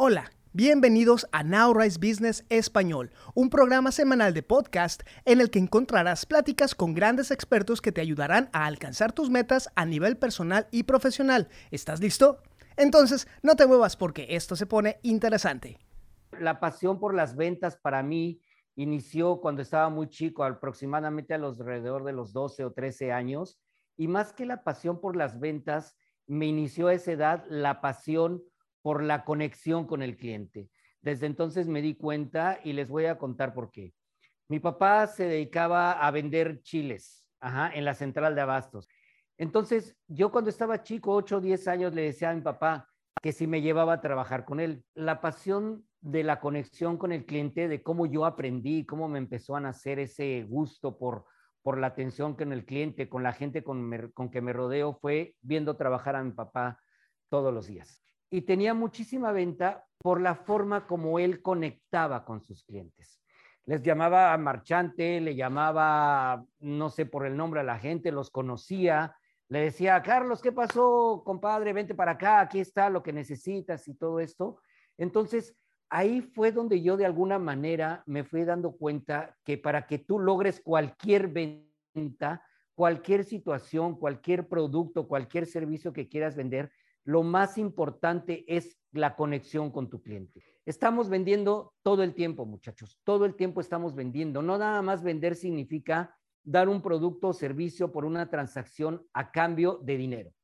Hola, bienvenidos a Now Rise Business Español, un programa semanal de podcast en el que encontrarás pláticas con grandes expertos que te ayudarán a alcanzar tus metas a nivel personal y profesional. ¿Estás listo? Entonces, no te muevas porque esto se pone interesante. La pasión por las ventas para mí inició cuando estaba muy chico, aproximadamente a los alrededor de los 12 o 13 años, y más que la pasión por las ventas, me inició a esa edad la pasión por la conexión con el cliente. Desde entonces me di cuenta y les voy a contar por qué. Mi papá se dedicaba a vender chiles en la central de abastos. Entonces, yo cuando estaba chico, 8 o 10 años, le decía a mi papá que si me llevaba a trabajar con él. La pasión de la conexión con el cliente, de cómo yo aprendí, cómo me empezó a nacer ese gusto por, por la atención con el cliente, con la gente con, con que me rodeo, fue viendo trabajar a mi papá todos los días y tenía muchísima venta por la forma como él conectaba con sus clientes. Les llamaba a marchante, le llamaba, no sé por el nombre a la gente, los conocía, le decía, Carlos, ¿qué pasó, compadre? Vente para acá, aquí está lo que necesitas y todo esto. Entonces, ahí fue donde yo de alguna manera me fui dando cuenta que para que tú logres cualquier venta, cualquier situación, cualquier producto, cualquier servicio que quieras vender, lo más importante es la conexión con tu cliente. Estamos vendiendo todo el tiempo, muchachos, todo el tiempo estamos vendiendo. No nada más vender significa dar un producto o servicio por una transacción a cambio de dinero.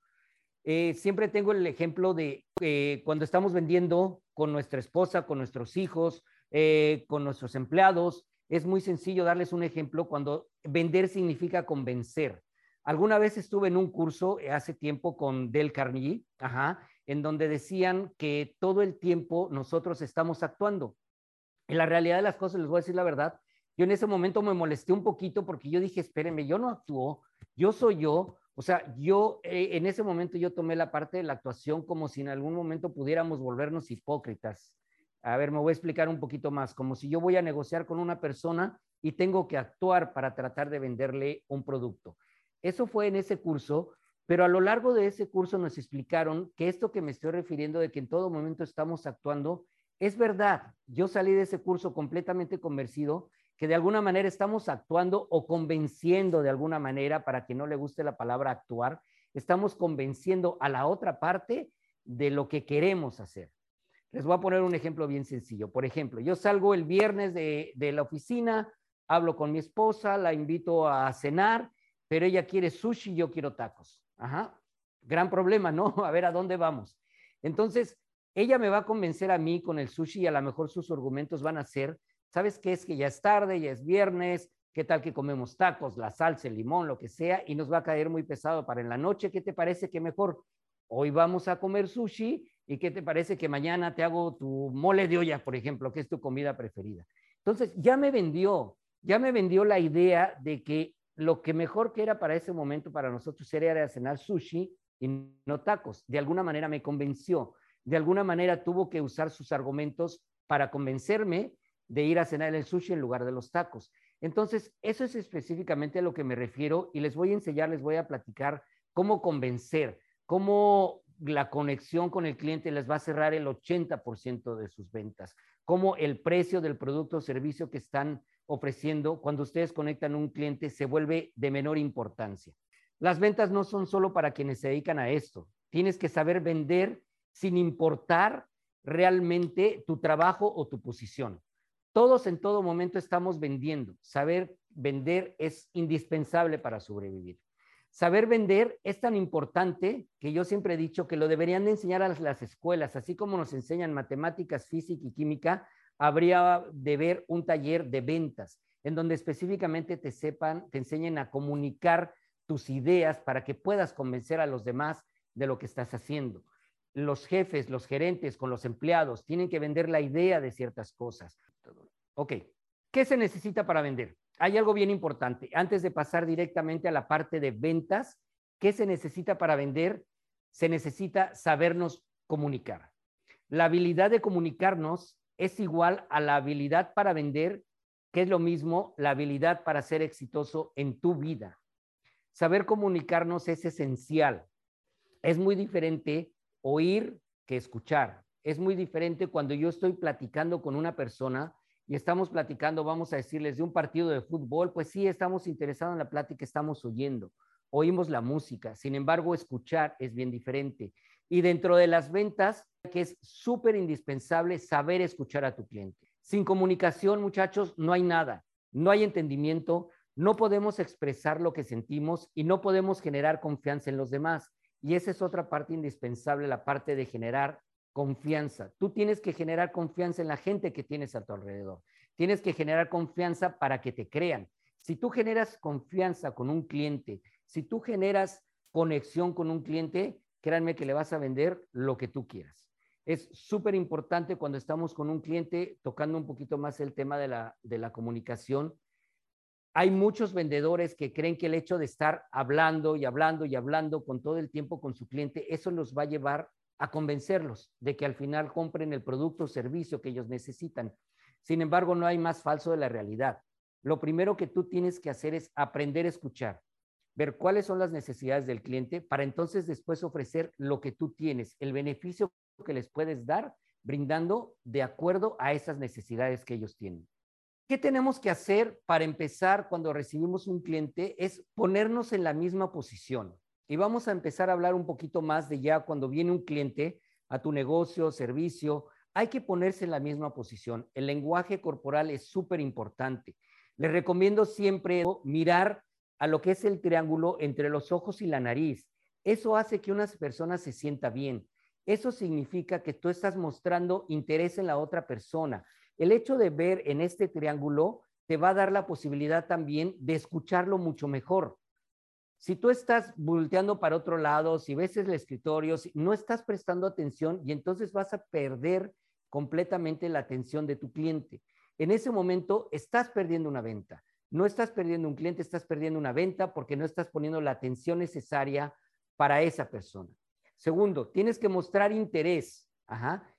Eh, siempre tengo el ejemplo de eh, cuando estamos vendiendo con nuestra esposa, con nuestros hijos, eh, con nuestros empleados. Es muy sencillo darles un ejemplo cuando vender significa convencer. Alguna vez estuve en un curso eh, hace tiempo con Del Carnegie, ajá, en donde decían que todo el tiempo nosotros estamos actuando. En la realidad de las cosas, les voy a decir la verdad, yo en ese momento me molesté un poquito porque yo dije, espérenme, yo no actúo, yo soy yo. O sea, yo eh, en ese momento yo tomé la parte de la actuación como si en algún momento pudiéramos volvernos hipócritas. A ver, me voy a explicar un poquito más, como si yo voy a negociar con una persona y tengo que actuar para tratar de venderle un producto. Eso fue en ese curso, pero a lo largo de ese curso nos explicaron que esto que me estoy refiriendo de que en todo momento estamos actuando, es verdad. Yo salí de ese curso completamente convencido que de alguna manera estamos actuando o convenciendo de alguna manera, para que no le guste la palabra actuar, estamos convenciendo a la otra parte de lo que queremos hacer. Les voy a poner un ejemplo bien sencillo. Por ejemplo, yo salgo el viernes de, de la oficina, hablo con mi esposa, la invito a cenar pero ella quiere sushi, yo quiero tacos. Ajá, gran problema, ¿no? A ver a dónde vamos. Entonces, ella me va a convencer a mí con el sushi y a lo mejor sus argumentos van a ser, ¿sabes qué? Es que ya es tarde, ya es viernes, ¿qué tal que comemos tacos, la salsa, el limón, lo que sea, y nos va a caer muy pesado para en la noche? ¿Qué te parece que mejor? Hoy vamos a comer sushi y ¿qué te parece que mañana te hago tu mole de olla, por ejemplo, que es tu comida preferida? Entonces, ya me vendió, ya me vendió la idea de que lo que mejor que era para ese momento para nosotros era cenar sushi y no tacos. De alguna manera me convenció, de alguna manera tuvo que usar sus argumentos para convencerme de ir a cenar el sushi en lugar de los tacos. Entonces, eso es específicamente a lo que me refiero y les voy a enseñar, les voy a platicar cómo convencer, cómo la conexión con el cliente les va a cerrar el 80% de sus ventas, cómo el precio del producto o servicio que están ofreciendo cuando ustedes conectan un cliente se vuelve de menor importancia. Las ventas no son solo para quienes se dedican a esto. Tienes que saber vender sin importar realmente tu trabajo o tu posición. Todos en todo momento estamos vendiendo. Saber vender es indispensable para sobrevivir. Saber vender es tan importante que yo siempre he dicho que lo deberían de enseñar a las escuelas, así como nos enseñan matemáticas, física y química, habría de ver un taller de ventas en donde específicamente te sepan, te enseñen a comunicar tus ideas para que puedas convencer a los demás de lo que estás haciendo. Los jefes, los gerentes con los empleados tienen que vender la idea de ciertas cosas. Ok, ¿qué se necesita para vender? Hay algo bien importante. Antes de pasar directamente a la parte de ventas, ¿qué se necesita para vender? Se necesita sabernos comunicar. La habilidad de comunicarnos es igual a la habilidad para vender, que es lo mismo la habilidad para ser exitoso en tu vida. Saber comunicarnos es esencial. Es muy diferente oír que escuchar. Es muy diferente cuando yo estoy platicando con una persona y estamos platicando, vamos a decirles, de un partido de fútbol, pues sí, estamos interesados en la plática, estamos oyendo, oímos la música. Sin embargo, escuchar es bien diferente. Y dentro de las ventas, que es súper indispensable saber escuchar a tu cliente. Sin comunicación, muchachos, no hay nada, no hay entendimiento, no podemos expresar lo que sentimos y no podemos generar confianza en los demás. Y esa es otra parte indispensable, la parte de generar confianza. Tú tienes que generar confianza en la gente que tienes a tu alrededor. Tienes que generar confianza para que te crean. Si tú generas confianza con un cliente, si tú generas conexión con un cliente, créanme que le vas a vender lo que tú quieras. Es súper importante cuando estamos con un cliente, tocando un poquito más el tema de la, de la comunicación. Hay muchos vendedores que creen que el hecho de estar hablando y hablando y hablando con todo el tiempo con su cliente, eso los va a llevar a convencerlos de que al final compren el producto o servicio que ellos necesitan. Sin embargo, no hay más falso de la realidad. Lo primero que tú tienes que hacer es aprender a escuchar, ver cuáles son las necesidades del cliente para entonces después ofrecer lo que tú tienes, el beneficio que les puedes dar, brindando de acuerdo a esas necesidades que ellos tienen. ¿Qué tenemos que hacer para empezar cuando recibimos un cliente? Es ponernos en la misma posición. Y vamos a empezar a hablar un poquito más de ya cuando viene un cliente a tu negocio, servicio, hay que ponerse en la misma posición. El lenguaje corporal es súper importante. Les recomiendo siempre mirar a lo que es el triángulo entre los ojos y la nariz. Eso hace que una persona se sienta bien. Eso significa que tú estás mostrando interés en la otra persona. El hecho de ver en este triángulo te va a dar la posibilidad también de escucharlo mucho mejor. Si tú estás volteando para otro lado, si ves el escritorio, no estás prestando atención y entonces vas a perder completamente la atención de tu cliente. En ese momento estás perdiendo una venta. No estás perdiendo un cliente, estás perdiendo una venta porque no estás poniendo la atención necesaria para esa persona. Segundo, tienes que mostrar interés.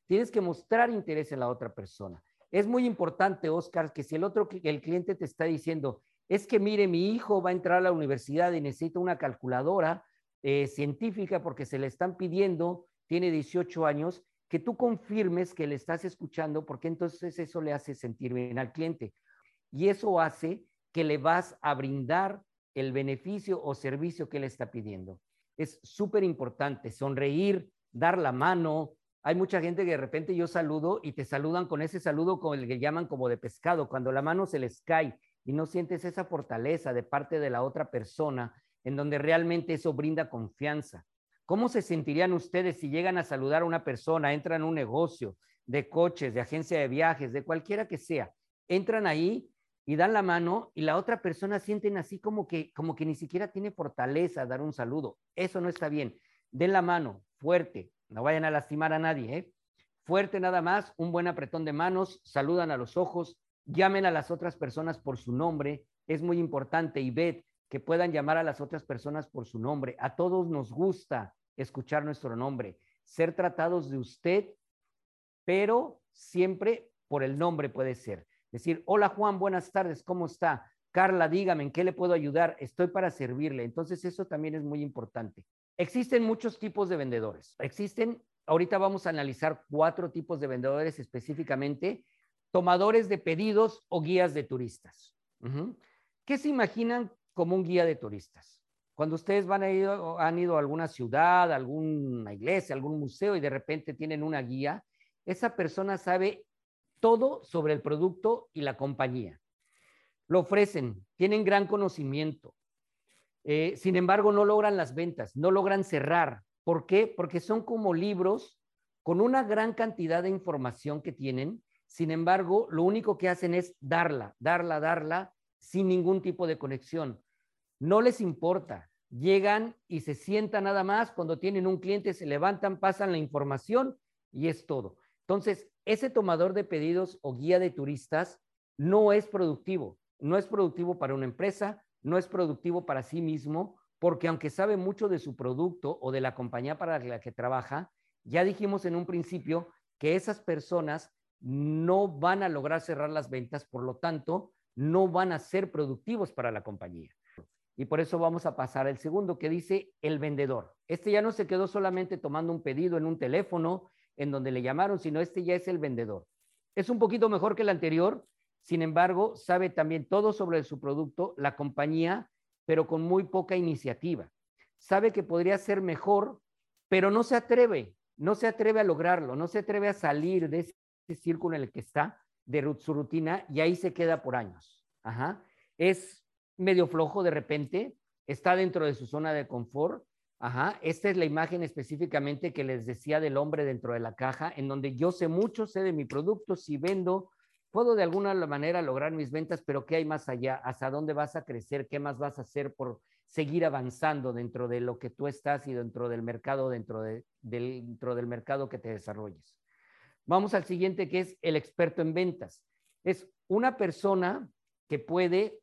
Tienes que mostrar interés en la otra persona. Es muy importante, Oscar, que si el otro, el cliente te está diciendo, es que mire, mi hijo va a entrar a la universidad y necesita una calculadora eh, científica porque se le están pidiendo, tiene 18 años, que tú confirmes que le estás escuchando porque entonces eso le hace sentir bien al cliente. Y eso hace que le vas a brindar el beneficio o servicio que le está pidiendo. Es súper importante sonreír, dar la mano. Hay mucha gente que de repente yo saludo y te saludan con ese saludo con el que llaman como de pescado, cuando la mano se les cae y no sientes esa fortaleza de parte de la otra persona en donde realmente eso brinda confianza. ¿Cómo se sentirían ustedes si llegan a saludar a una persona, entran a un negocio de coches, de agencia de viajes, de cualquiera que sea? Entran ahí y dan la mano y la otra persona sienten así como que como que ni siquiera tiene fortaleza dar un saludo. Eso no está bien. Den la mano fuerte, no vayan a lastimar a nadie, ¿eh? Fuerte nada más, un buen apretón de manos, saludan a los ojos, llamen a las otras personas por su nombre, es muy importante y ved que puedan llamar a las otras personas por su nombre. A todos nos gusta escuchar nuestro nombre, ser tratados de usted, pero siempre por el nombre puede ser. Decir, hola Juan, buenas tardes, ¿cómo está? Carla, dígame, ¿en qué le puedo ayudar? Estoy para servirle. Entonces, eso también es muy importante. Existen muchos tipos de vendedores. Existen, ahorita vamos a analizar cuatro tipos de vendedores específicamente tomadores de pedidos o guías de turistas. ¿Qué se imaginan como un guía de turistas? Cuando ustedes van a ir, han ido a alguna ciudad, alguna iglesia, algún museo y de repente tienen una guía, esa persona sabe todo sobre el producto y la compañía. Lo ofrecen, tienen gran conocimiento. Eh, sin embargo, no logran las ventas, no logran cerrar. ¿Por qué? Porque son como libros con una gran cantidad de información que tienen sin embargo, lo único que hacen es darla, darla, darla, sin ningún tipo de conexión. No les importa. Llegan y se sientan nada más. Cuando tienen un cliente, se levantan, pasan la información y es todo. Entonces, ese tomador de pedidos o guía de turistas no es productivo. No es productivo para una empresa, no es productivo para sí mismo, porque aunque sabe mucho de su producto o de la compañía para la que trabaja, ya dijimos en un principio que esas personas no van a lograr cerrar las ventas, por lo tanto, no van a ser productivos para la compañía. Y por eso vamos a pasar al segundo que dice el vendedor. Este ya no se quedó solamente tomando un pedido en un teléfono, en donde le llamaron, sino este ya es el vendedor. Es un poquito mejor que el anterior, sin embargo, sabe también todo sobre su producto, la compañía, pero con muy poca iniciativa. Sabe que podría ser mejor, pero no se atreve, no se atreve a lograrlo, no se atreve a salir de ese círculo en el que está, de su rutina, y ahí se queda por años. Ajá. Es medio flojo de repente, está dentro de su zona de confort. Ajá. Esta es la imagen específicamente que les decía del hombre dentro de la caja, en donde yo sé mucho, sé de mi producto, si vendo, puedo de alguna manera lograr mis ventas, pero ¿qué hay más allá? ¿Hasta dónde vas a crecer? ¿Qué más vas a hacer por seguir avanzando dentro de lo que tú estás y dentro del mercado, dentro, de, dentro del mercado que te desarrolles? Vamos al siguiente, que es el experto en ventas. Es una persona que puede,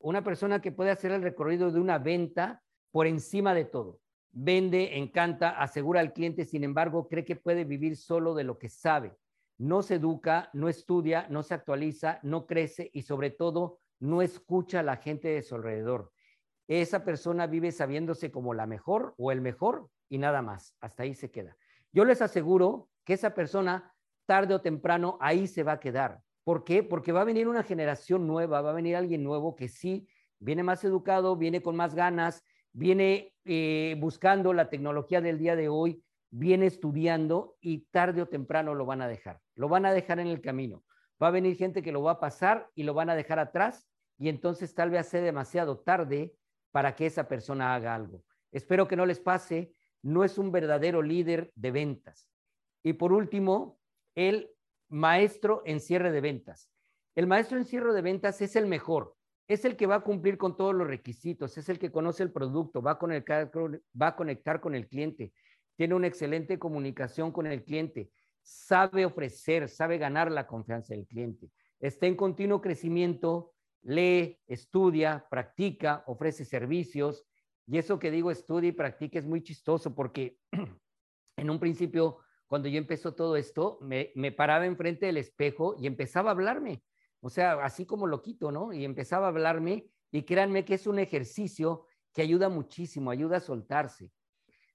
una persona que puede hacer el recorrido de una venta por encima de todo. Vende, encanta, asegura al cliente, sin embargo, cree que puede vivir solo de lo que sabe no se educa, no estudia, no se actualiza, no crece y sobre todo no escucha a la gente de su alrededor. Esa persona vive sabiéndose como la mejor o el mejor y nada más. Hasta ahí se queda. Yo les aseguro que esa persona tarde o temprano ahí se va a quedar. ¿Por qué? Porque va a venir una generación nueva, va a venir alguien nuevo que sí viene más educado, viene con más ganas, viene eh, buscando la tecnología del día de hoy, viene estudiando y tarde o temprano lo van a dejar. Lo van a dejar en el camino. Va a venir gente que lo va a pasar y lo van a dejar atrás y entonces tal vez sea demasiado tarde para que esa persona haga algo. Espero que no les pase. No es un verdadero líder de ventas. Y por último, el maestro en cierre de ventas. El maestro en cierre de ventas es el mejor. Es el que va a cumplir con todos los requisitos, es el que conoce el producto, va a conectar, va a conectar con el cliente, tiene una excelente comunicación con el cliente, sabe ofrecer, sabe ganar la confianza del cliente, está en continuo crecimiento, lee, estudia, practica, ofrece servicios. Y eso que digo, estudia y practica es muy chistoso porque en un principio, cuando yo empezó todo esto, me, me paraba enfrente del espejo y empezaba a hablarme. O sea, así como lo quito, ¿no? Y empezaba a hablarme y créanme que es un ejercicio que ayuda muchísimo, ayuda a soltarse.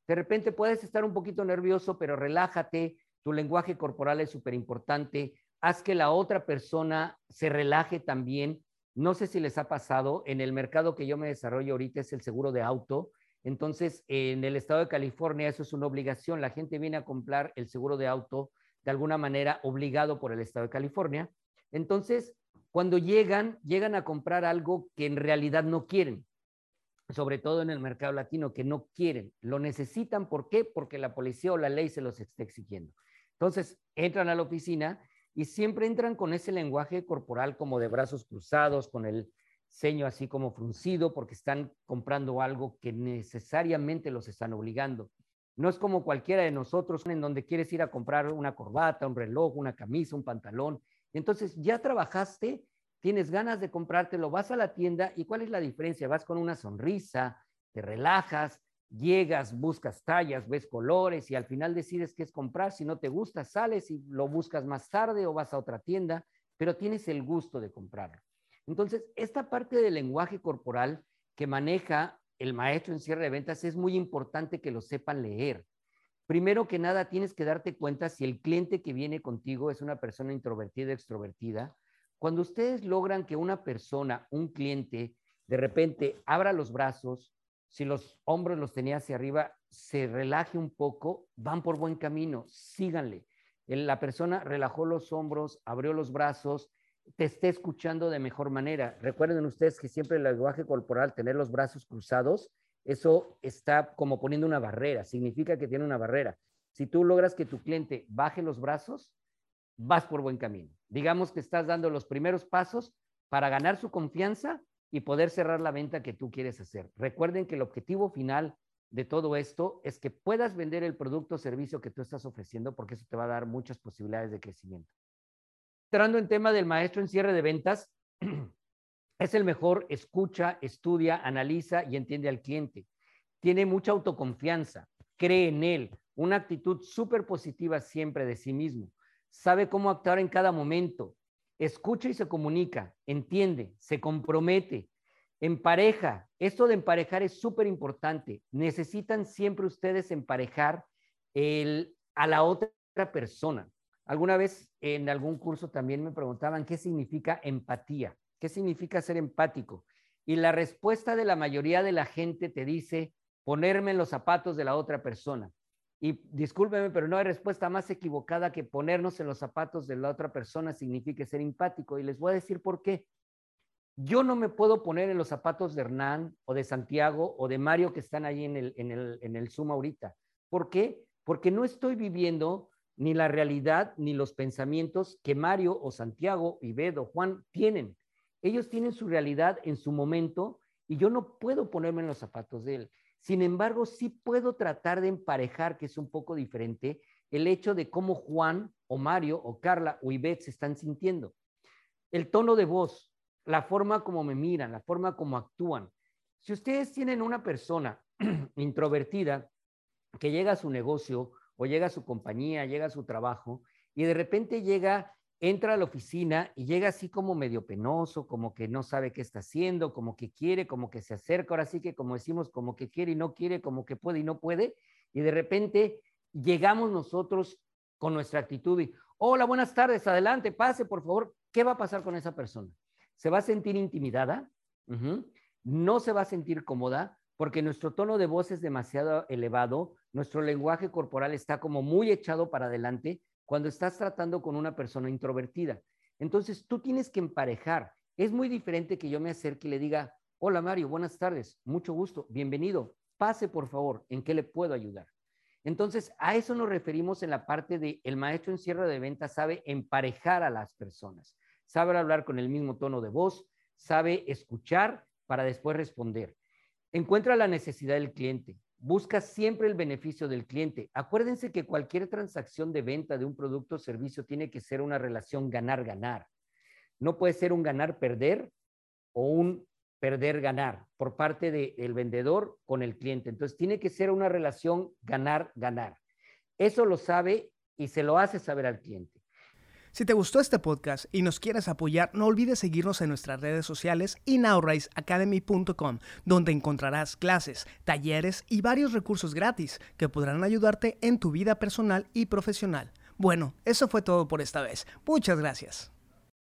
De repente puedes estar un poquito nervioso, pero relájate, tu lenguaje corporal es súper importante, haz que la otra persona se relaje también. No sé si les ha pasado, en el mercado que yo me desarrollo ahorita es el seguro de auto. Entonces, en el estado de California eso es una obligación. La gente viene a comprar el seguro de auto de alguna manera obligado por el estado de California. Entonces, cuando llegan, llegan a comprar algo que en realidad no quieren sobre todo en el mercado latino, que no quieren, lo necesitan. ¿Por qué? Porque la policía o la ley se los está exigiendo. Entonces, entran a la oficina y siempre entran con ese lenguaje corporal como de brazos cruzados, con el ceño así como fruncido, porque están comprando algo que necesariamente los están obligando. No es como cualquiera de nosotros en donde quieres ir a comprar una corbata, un reloj, una camisa, un pantalón. Entonces, ya trabajaste tienes ganas de comprártelo, vas a la tienda y ¿cuál es la diferencia? Vas con una sonrisa, te relajas, llegas, buscas tallas, ves colores y al final decides qué es comprar. Si no te gusta, sales y lo buscas más tarde o vas a otra tienda, pero tienes el gusto de comprarlo. Entonces, esta parte del lenguaje corporal que maneja el maestro en cierre de ventas es muy importante que lo sepan leer. Primero que nada, tienes que darte cuenta si el cliente que viene contigo es una persona introvertida o extrovertida cuando ustedes logran que una persona, un cliente, de repente abra los brazos, si los hombros los tenía hacia arriba, se relaje un poco, van por buen camino, síganle. La persona relajó los hombros, abrió los brazos, te esté escuchando de mejor manera. Recuerden ustedes que siempre el lenguaje corporal, tener los brazos cruzados, eso está como poniendo una barrera, significa que tiene una barrera. Si tú logras que tu cliente baje los brazos, vas por buen camino. Digamos que estás dando los primeros pasos para ganar su confianza y poder cerrar la venta que tú quieres hacer. Recuerden que el objetivo final de todo esto es que puedas vender el producto o servicio que tú estás ofreciendo porque eso te va a dar muchas posibilidades de crecimiento. Entrando en tema del maestro en cierre de ventas, es el mejor, escucha, estudia, analiza y entiende al cliente. Tiene mucha autoconfianza, cree en él, una actitud súper positiva siempre de sí mismo sabe cómo actuar en cada momento, escucha y se comunica, entiende, se compromete, empareja. Esto de emparejar es súper importante. Necesitan siempre ustedes emparejar el, a la otra otra persona. Alguna vez en algún curso también me preguntaban qué significa empatía, qué significa ser empático. Y la respuesta de la mayoría de la gente te dice ponerme en los zapatos de la otra persona. Y discúlpeme, pero no hay respuesta más equivocada que ponernos en los zapatos de la otra persona signifique ser empático. Y les voy a decir por qué. Yo no me puedo poner en los zapatos de Hernán o de Santiago o de Mario que están ahí en el, en el, en el Zoom ahorita. ¿Por qué? Porque no estoy viviendo ni la realidad ni los pensamientos que Mario o Santiago, Ibedo, Juan tienen. Ellos tienen su realidad en su momento y yo no puedo ponerme en los zapatos de él. Sin embargo, sí puedo tratar de emparejar, que es un poco diferente, el hecho de cómo Juan o Mario o Carla o Ivette se están sintiendo. El tono de voz, la forma como me miran, la forma como actúan. Si ustedes tienen una persona introvertida que llega a su negocio o llega a su compañía, llega a su trabajo y de repente llega, entra a la oficina y llega así como medio penoso, como que no sabe qué está haciendo, como que quiere, como que se acerca, ahora sí que como decimos, como que quiere y no quiere, como que puede y no puede, y de repente llegamos nosotros con nuestra actitud y, hola, buenas tardes, adelante, pase, por favor, ¿qué va a pasar con esa persona? se va a sentir intimidada, no se va a sentir cómoda, porque nuestro tono de voz es demasiado elevado, nuestro lenguaje corporal está como muy echado para adelante cuando estás tratando con una persona introvertida. Entonces, tú tienes que emparejar. Es muy diferente que yo me acerque y le diga, hola Mario, buenas tardes, mucho gusto, bienvenido, pase por favor, ¿en qué le puedo ayudar? Entonces, a eso nos referimos en la parte de el maestro en cierre de ventas sabe emparejar a las personas sabe hablar con el mismo tono de voz, sabe escuchar para después responder. Encuentra la necesidad del cliente, busca siempre el beneficio del cliente. Acuérdense que cualquier transacción de venta de un producto o servicio tiene que ser una relación ganar-ganar. No puede ser un ganar-perder o un perder-ganar por parte del vendedor con el cliente. Entonces, tiene que ser una relación ganar-ganar. Eso lo sabe y se lo hace saber al cliente. Si te gustó este podcast y nos quieres apoyar, no olvides seguirnos en nuestras redes sociales y nowriseacademy.com, donde encontrarás clases, talleres y varios recursos gratis que podrán ayudarte en tu vida personal y profesional. Bueno, eso fue todo por esta vez. Muchas gracias.